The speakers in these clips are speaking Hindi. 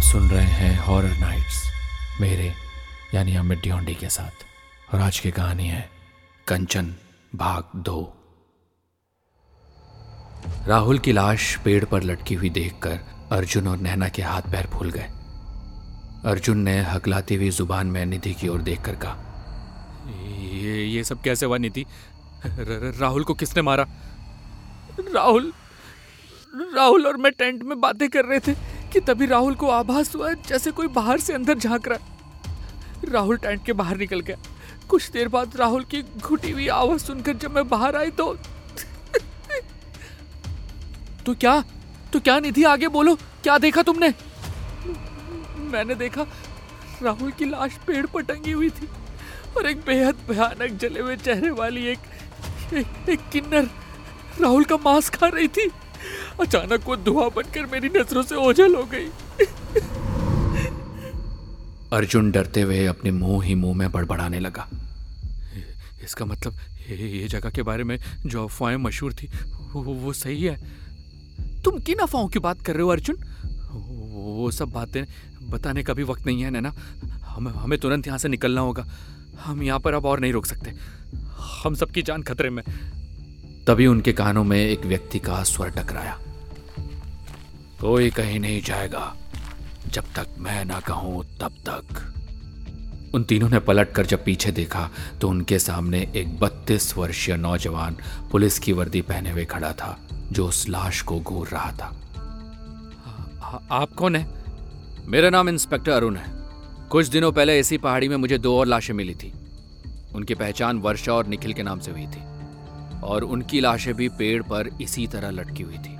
आप सुन रहे हैं हॉरर नाइट्स मेरे, यानी अमित ड्योंडी के साथ। और आज की कहानी है कंचन भाग दो। राहुल की लाश पेड़ पर लटकी हुई देखकर अर्जुन और नैना के हाथ पैर फूल गए। अर्जुन ने हकलाती हुई ज़ुबान में निधि की ओर देखकर कहा, ये ये सब कैसे हुआ निधि? राहुल को किसने मारा? राहुल राहुल और मैं टेंट में बातें कर रहे थे। कि तभी राहुल को आभास हुआ जैसे कोई बाहर से अंदर झाँक रहा राहुल टेंट के बाहर निकल गया। कुछ देर बाद राहुल की घुटी हुई आवाज़ सुनकर जब मैं बाहर आई तो तो क्या? तो क्या निधि आगे बोलो? क्या देखा तुमने? मैंने देखा राहुल की लाश पेड़ पर टंगी हुई थी और एक बेहद भयानक जले हुए चेहरे वाली एक, एक, एक किन्नर राहुल का मांस खा रही थी। अचानक वो धुआँ बनकर मेरी नज़रों से ओझल हो गई। अर्जुन डरते हुए अपने मुँह ही मुँह में बड़बड़ाने लगा। इसका मतलब ये, जगह के बारे में जो अफवाहें मशहूर थी वो, वो सही है। तुम किन अफवाहों की बात कर रहे हो अर्जुन? वो सब बातें बताने का भी वक्त नहीं है नैना। हमें हमें तुरंत यहाँ से निकलना होगा। हम यहाँ पर अब और नहीं रोक सकते। हम सबकी जान खतरे में। तभी उनके कानों में एक व्यक्ति का स्वर टकराया। कोई कहीं नहीं जाएगा। जब तक मैं ना कहूँ तब तक। उन तीनों ने पलट कर जब पीछे देखा तो उनके सामने एक बत्तीस वर्षीय नौजवान पुलिस की वर्दी पहने हुए खड़ा था जो उस लाश को घूर रहा था। आ, आप कौन है? मेरा नाम इंस्पेक्टर अरुण है। कुछ दिनों पहले इसी पहाड़ी में मुझे दो और लाशें मिली थी। उनकी पहचान वर्षा और निखिल के नाम से हुई थी। और उनकी लाशें भी पेड़ पर इसी तरह लटकी हुई थी।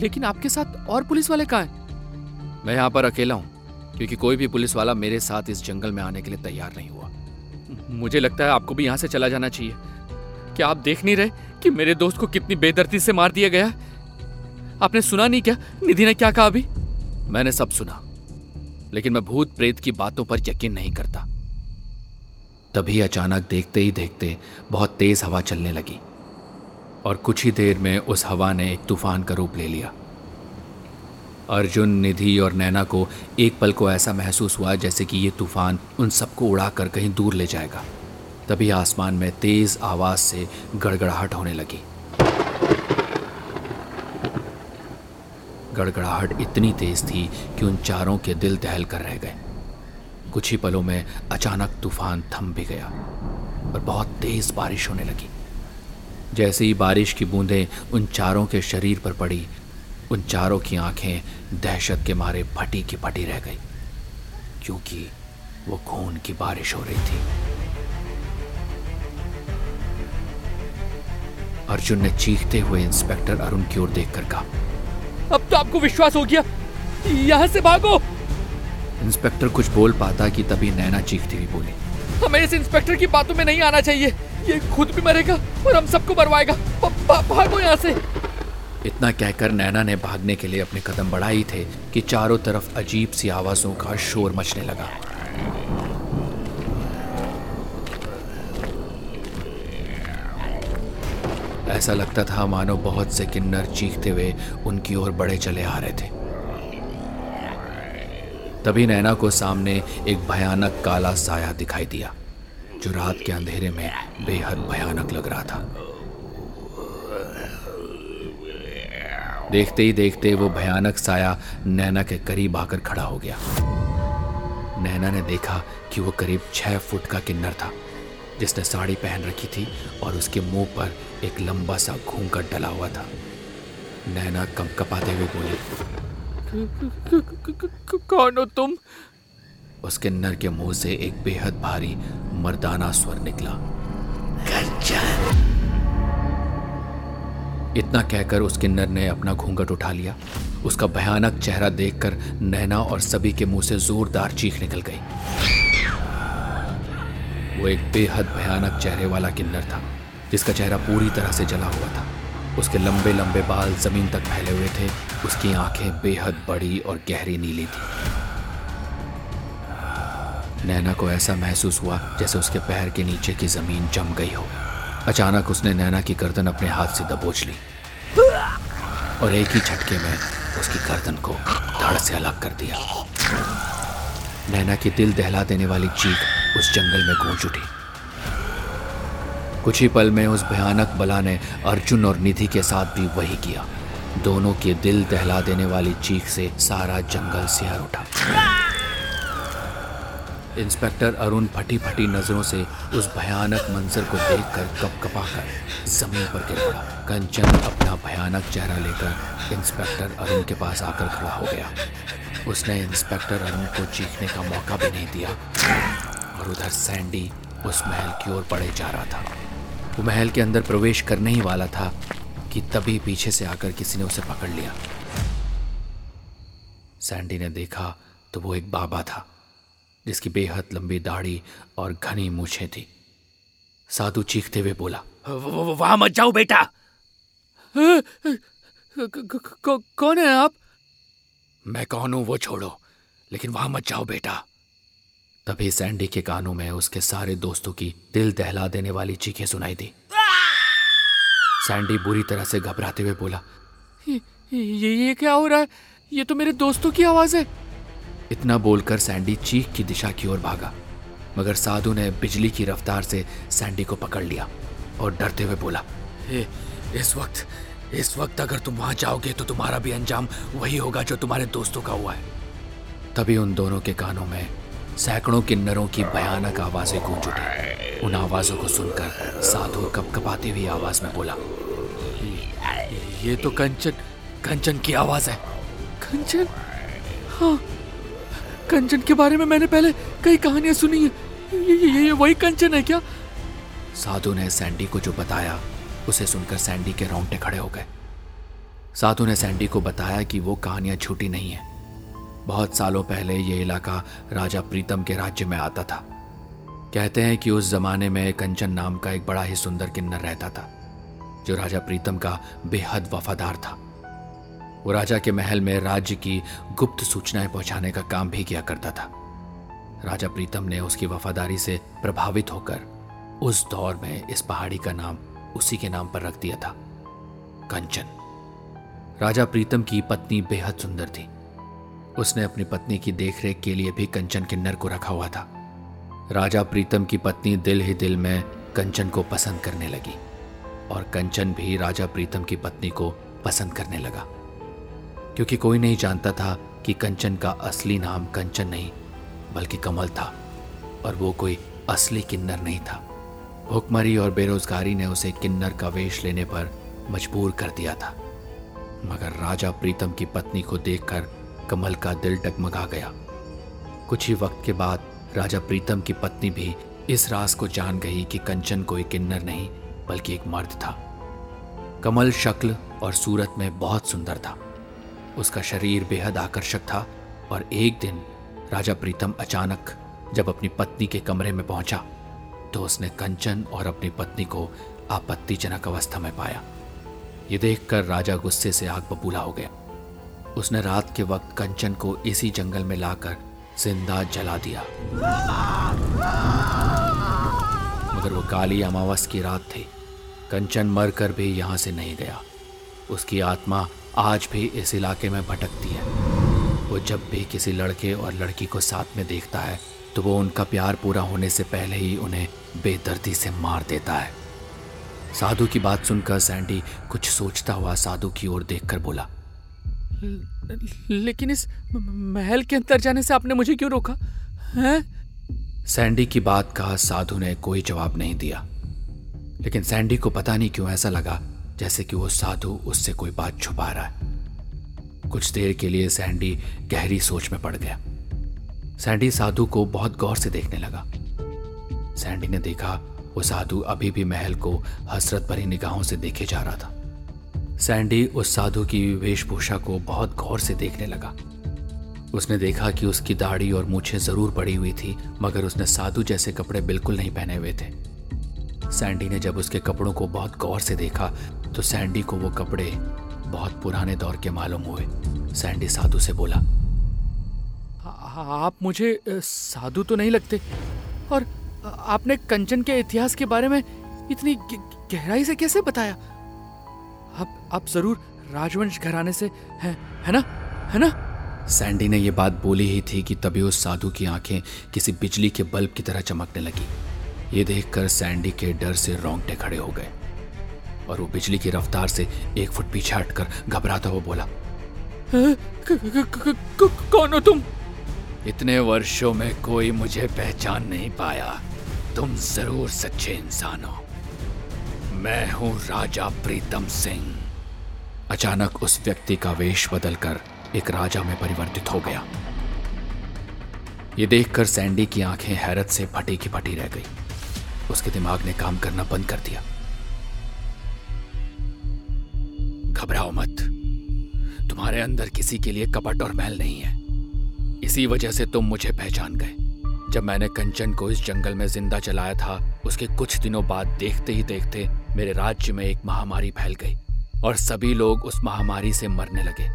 लेकिन आपके साथ और पुलिस वाले कहा हैं? मैं यहाँ पर अकेला हूँ क्योंकि कोई भी पुलिस वाला मेरे साथ इस जंगल में आने के लिए तैयार नहीं हुआ। मुझे लगता है आपको भी यहाँ से चला जाना चाहिए। क्या आप देख नहीं रहे कि मेरे दोस्त को कितनी बेदर्दी से मार दिया गया आपने सुना नहीं क्या? निधि ने क्या कहा अभी? मैंने सब सुना लेकिन मैं भूत प्रेत की बातों पर यकीन नहीं करता। तभी अचानक देखते ही देखते बहुत तेज हवा चलने लगी। और कुछ ही देर में उस हवा ने एक तूफ़ान का रूप ले लिया। अर्जुन, निधि और नैना को एक पल को ऐसा महसूस हुआ जैसे कि ये तूफ़ान उन सबको उड़ाकर कहीं दूर ले जाएगा। तभी आसमान में तेज आवाज़ से गड़गड़ाहट होने लगी। गड़गड़ाहट इतनी तेज थी कि उन चारों के दिल दहल कर रह गए। कुछ ही पलों में अचानक तूफ़ान थम भी गया और बहुत तेज बारिश होने लगी। जैसे ही बारिश की बूंदें उन चारों के शरीर पर पड़ी, उन चारों की आँखें दहशत के मारे फटी की फटी रह गई, क्योंकि वो खून की बारिश हो रही थी। अर्जुन ने चीखते हुए इंस्पेक्टर अरुण की ओर देखकर कहा, अब तो आपको विश्वास हो गया। यहाँ से भागो। इंस्पेक्टर कुछ बोल पाता कि तभी नैना चीखती हुई बोली, हमें इस इंस्पेक्टर की बातों में नहीं आना चाहिए। ये खुद भी मरेगा और हम सबको मरवाएगा। भागो यहाँ से! इतना कहकर नैना ने भागने के लिए अपने कदम बढ़ाई थे कि चारों तरफ़ अजीब सी आवाजों का शोर मचने लगा। ऐसा लगता था मानो बहुत से किन्नर चीखते हुए उनकी ओर बड़े चले आ रहे थे। तभी नैना को सामने एक भयानक काला साया दिखाई दिया, जो रात के अंधेरे में बेहद भयानक लग रहा था। देखते ही देखते वो भयानक साया नैना के करीब आकर खड़ा हो गया। नैना ने देखा कि वो करीब छह फुट का किन्नर था, जिसने साड़ी पहन रखी थी और उसके मुँह पर एक लंबा सा घूंघट डला हुआ था। नैना कपकपाते हुए बोली कौन हो तुम? उस किन्नर के मुँह से एक बेहद भारी मर्दाना स्वर निकला। इतना कहकर उस किन्नर ने अपना घूंघट उठा लिया। उसका भयानक चेहरा देखकर नैना और सभी के मुँह से जोरदार चीख निकल गई। वो एक बेहद भयानक चेहरे वाला किन्नर था, जिसका चेहरा पूरी तरह से जला हुआ था। उसके लंबे लंबे बाल ज़मीन तक फैले हुए थे। उसकी आँखें बेहद बड़ी और गहरी नीली थी। नैना को ऐसा महसूस हुआ जैसे उसके पैर के नीचे की ज़मीन जम गई हो। अचानक उसने नैना की गर्दन अपने हाथ से दबोच ली। और एक ही झटके में उसकी गर्दन को धड़ से अलग कर दिया। नैना की दिल दहला देने वाली चीख उस जंगल में गूंज उठी। कुछ ही पल में उस भयानक बला ने अर्जुन और निधि के साथ भी वही किया। दोनों के दिल दहला देने वाली चीख से सारा जंगल सिहर उठा। इंस्पेक्टर अरुण फटी फटी नज़रों से उस भयानक मंजर को देखकर कपकपा कर ज़मीन पर गिर पड़ा। कंचन अपना भयानक चेहरा लेकर इंस्पेक्टर अरुण के पास आकर खड़ा हो गया। उसने इंस्पेक्टर अरुण को चीखने का मौका भी नहीं दिया और उधर सैंडी उस महल की ओर पड़े जा रहा था। वो महल के अंदर प्रवेश करने ही वाला था कि तभी पीछे से आकर किसी ने उसे पकड़ लिया। सैंडी ने देखा तो वो एक बाबा था जिसकी बेहद लंबी दाढ़ी और घनी मूछें थी। साधु चीखते हुए बोला वहाँ मत जाओ बेटा! कौन है आप? मैं कौन हूँ वो छोड़ो लेकिन वहाँ मत जाओ बेटा। तभी सैंडी के कानों में उसके सारे दोस्तों की दिल दहला देने वाली चीखें सुनाई दी। सैंडी बुरी तरह से घबराते हुए बोला ये, ये ये क्या हो रहा है? ये तो मेरे दोस्तों की आवाज़ है। इतना बोलकर सैंडी चीख की दिशा की ओर भागा मगर साधु ने बिजली की रफ्तार से सैंडी को पकड़ लिया और डरते हुए बोला ए, इस वक्त इस वक्त अगर तुम वहाँ जाओगे तो तुम्हारा भी अंजाम वही होगा जो तुम्हारे दोस्तों का हुआ है। तभी उन दोनों के कानों में सैकड़ों किन्नरों की भयानक आवाज़ें गूंज उठी। उन आवाजों को सुनकर साधु कपकपाती हुई आवाज़ में बोला ये तो कंचन कंचन की आवाज़ है। कंचन? हाँ कंचन के बारे में मैंने पहले कई कहानियाँ सुनी है। ये, ये, ये वही कंचन है क्या? साधु ने सैंडी को जो बताया उसे सुनकर सैंडी के रोंगटे खड़े हो गए। साधु ने सैंडी को बताया कि वो कहानियाँ झूठी नहीं है। बहुत सालों पहले ये इलाका राजा प्रीतम के राज्य में आता था। कहते हैं कि उस जमाने में कंचन नाम का एक बड़ा ही सुंदर किन्नर रहता था, जो राजा प्रीतम का बेहद वफादार था। वो राजा के महल में राज्य की गुप्त सूचनाएँ पहुँचाने का काम भी किया करता था। राजा प्रीतम ने उसकी वफादारी से प्रभावित होकर उस दौर में इस पहाड़ी का नाम उसी के नाम पर रख दिया था, कंचन। राजा प्रीतम की पत्नी बेहद सुंदर थी। उसने अपनी पत्नी की देखरेख के लिए भी कंचन किन्नर को रखा हुआ था। राजा प्रीतम की पत्नी दिल ही दिल में कंचन को पसंद करने लगी और कंचन भी राजा प्रीतम की पत्नी को पसंद करने लगा। क्योंकि कोई नहीं जानता था कि कंचन का असली नाम कंचन नहीं, बल्कि कमल था और वो कोई असली किन्नर नहीं था। भुखमरी और बेरोजगारी ने उसे किन्नर का वेश लेने पर मजबूर कर दिया था। मगर राजा प्रीतम की पत्नी को देखकर कमल का दिल डगमगा गया। कुछ ही वक्त के बाद राजा प्रीतम की पत्नी भी इस राज को जान गई कि कंचन कोई किन्नर नहीं, बल्कि एक मर्द था। कमल शक्ल और सूरत में बहुत सुंदर था। उसका शरीर बेहद आकर्षक था और एक दिन राजा प्रीतम अचानक जब अपनी पत्नी के कमरे में पहुँचा तो उसने कंचन और अपनी पत्नी को आपत्तिजनक अवस्था में पाया। ये देखकर राजा गुस्से से आग बबूला हो गया। उसने रात के वक्त कंचन को इसी जंगल में लाकर ज़िंदा जला दिया। मगर वो काली अमावस की रात थी। कंचन मरकर भी यहाँ से नहीं गया। उसकी आत्मा आज भी इस इलाके में भटकती है। वो जब भी किसी लड़के और लड़की को साथ में देखता है तो वो उनका प्यार पूरा होने से पहले ही उन्हें बेदर्दी से मार देता है। साधु की बात सुनकर सैंडी कुछ सोचता हुआ साधु की ओर देखकर बोला लेकिन इस महल के अंदर जाने से आपने मुझे क्यों रोका? है? सैंडी की बात का साधु ने, कोई जवाब नहीं दिया। लेकिन सैंडी को पता नहीं क्यों ऐसा लगा, जैसे कि वो साधु उससे कोई बात छुपा रहा है। कुछ देर के लिए सैंडी गहरी सोच में पड़ गया। सैंडी साधु को बहुत गौर से देखने लगा। सैंडी ने देखा, वो साधु अभी भी महल को हसरत भरी निगाहों से देखे जा रहा था। सैंडी उस साधु की वेशभूषा को बहुत गौर से देखने लगा। उसने देखा कि उसकी दाढ़ी और मूछें ज़रूर पड़ी हुई थी, मगर उसने साधु जैसे कपड़े बिल्कुल नहीं पहने हुए थे। सैंडी ने जब उसके कपड़ों को बहुत गौर से देखा तो सैंडी को वो कपड़े बहुत पुराने दौर के मालूम हुए। सैंडी साधु से बोला आप मुझे साधु तो नहीं लगते? और आपने कंचन के इतिहास के बारे में इतनी गहराई से कैसे बताया? आप आप ज़रूर राजवंश घराने से है है ना? है ना? सैंडी ने यह बात बोली ही थी कि तभी उस साधु की आँखें किसी बिजली के बल्ब की तरह चमकने लगी। ये देखकर सैंडी के डर से रोंगटे खड़े हो गए और वो बिजली की रफ्तार से एक फुट पीछे हटकर घबराता हुआ बोला कौन हो तुम? इतने वर्षों में कोई मुझे पहचान नहीं पाया। तुम ज़रूर सच्चे इंसान हो। मैं हूँ राजा प्रीतम सिंह। अचानक उस व्यक्ति का वेश बदलकर एक राजा में परिवर्तित हो गया। ये देखकर सैंडी की आँखें हैरत से फटी की फटी रह गई। उसके दिमाग ने काम करना बंद कर दिया। घबराओ मत। तुम्हारे अंदर किसी के लिए कपट और मैल नहीं है। इसी वजह से तुम मुझे पहचान गए। जब मैंने कंचन को इस जंगल में ज़िंदा चलाया था, उसके कुछ दिनों बाद देखते ही देखते मेरे राज्य में एक महामारी फैल गई और सभी लोग उस महामारी से मरने लगे।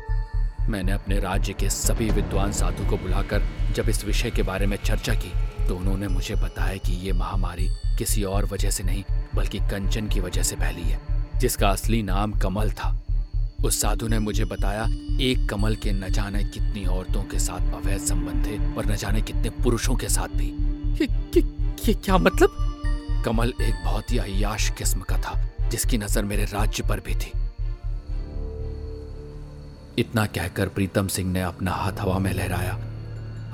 मैंने अपने राज्य के सभी विद्वान साधु को बुलाकर जब इस विषय के बारे में चर्चा की तो उन्होंने मुझे बताया कि ये महामारी किसी और वजह से नहीं बल्कि कंचन की वजह से फैली है जिसका असली नाम कमल था। उस साधु ने मुझे बताया एक कमल के न जाने कितनी औरतों के साथ अवैध संबंध थे और न जाने कितने पुरुषों के साथ भी। ये, ये, ये क्या मतलब? कमल एक बहुत ही अयाश किस्म का था, जिसकी नज़र मेरे राज्य पर भी थी। इतना कहकर प्रीतम सिंह ने अपना हाथ हवा में लहराया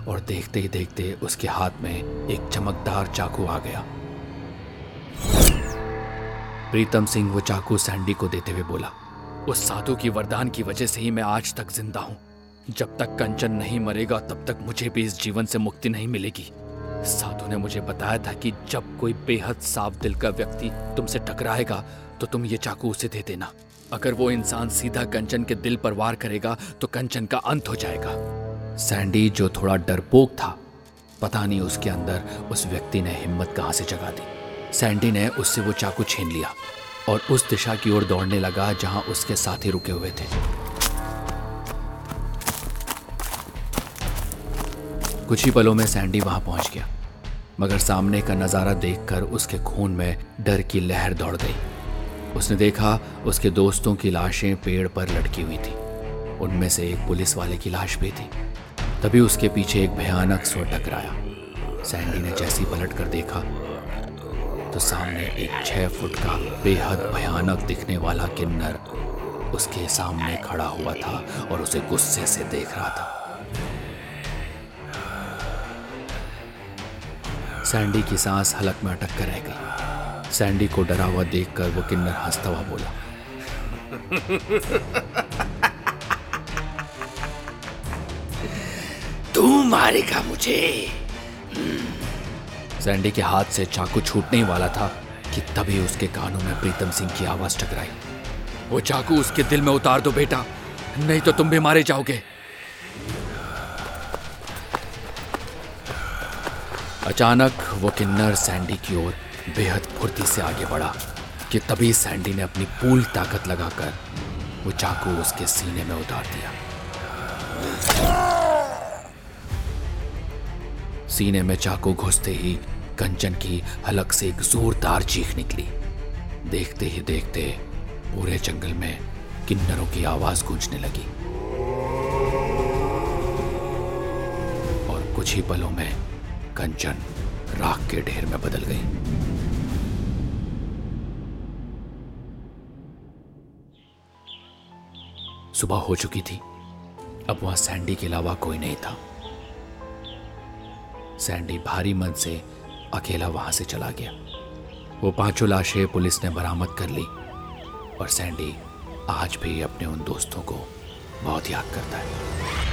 और देखते ही देखते उसके हाथ में एक चमकदार चाकू आ गया। प्रीतम सिंह वो चाकू सैंडी को देते हुए बोला, उस साधु की वरदान की वजह से ही मैं आज तक ज़िंदा हूँ। जब तक कंचन नहीं मरेगा, तब तक मुझे भी इस जीवन से मुक्ति नहीं मिलेगी। साधु ने मुझे बताया था कि जब कोई बेहद साफ़ दिल का व्यक्ति तुमसे टकराएगा तो तुम ये चाकू उसे दे देना। अगर वो इंसान सीधा कंचन के दिल पर वार करेगा तो कंचन का अंत हो जाएगा। सैंडी जो थोड़ा डरपोक था, पता नहीं उसके अंदर उस व्यक्ति ने हिम्मत कहाँ से जगा दी। सैंडी ने उससे वो चाकू छीन लिया और उस दिशा की ओर दौड़ने लगा, जहाँ उसके साथी रुके हुए थे। कुछ ही पलों में सैंडी वहाँ पहुँच गया। मगर सामने का नज़ारा देखकर उसके खून में डर की लहर दौड़ गई। उसने देखा उसके दोस्तों की लाशें पेड़ पर लटकी हुई थी। उनमें से एक पुलिस वाले की लाश भी थी। तभी उसके पीछे एक भयानक स्वर टकराया। सैंडी ने जैसी पलट कर देखा तो सामने एक छह फुट का बेहद भयानक दिखने वाला किन्नर उसके सामने खड़ा हुआ था और उसे गुस्से से देख रहा था। सैंडी की सांस हलक में अटक कर रह गई। सैंडी को डरा हुआ देखकर वो किन्नर हंसता हुआ बोला, तू मारेगा मुझे। सैंडी के हाथ से चाकू छूटने ही वाला था कि तभी उसके कानों में प्रीतम सिंह की आवाज़ टकराई। वो चाकू उसके दिल में उतार दो बेटा, नहीं तो तुम भी मारे जाओगे। अचानक वो किन्नर सैंडी की ओर बेहद फुर्ती से आगे बढ़ा कि तभी सैंडी ने अपनी पूरी ताकत लगाकर वो चाकू उसके सीने में उतार दिया। सीने में चाकू घुसते ही कंचन की हलक से एक जोरदार चीख निकली। देखते ही देखते पूरे जंगल में किन्नरों की आवाज़ गूंजने लगी। और कुछ ही पलों में कंचन राख के ढेर में बदल गई। सुबह हो चुकी थी। अब वहाँ सैंडी के अलावा कोई नहीं था। सैंडी भारी मन से अकेला वहाँ से चला गया। वो पाँचों लाशें पुलिस ने बरामद कर ली और सैंडी आज भी अपने उन दोस्तों को बहुत याद करता है।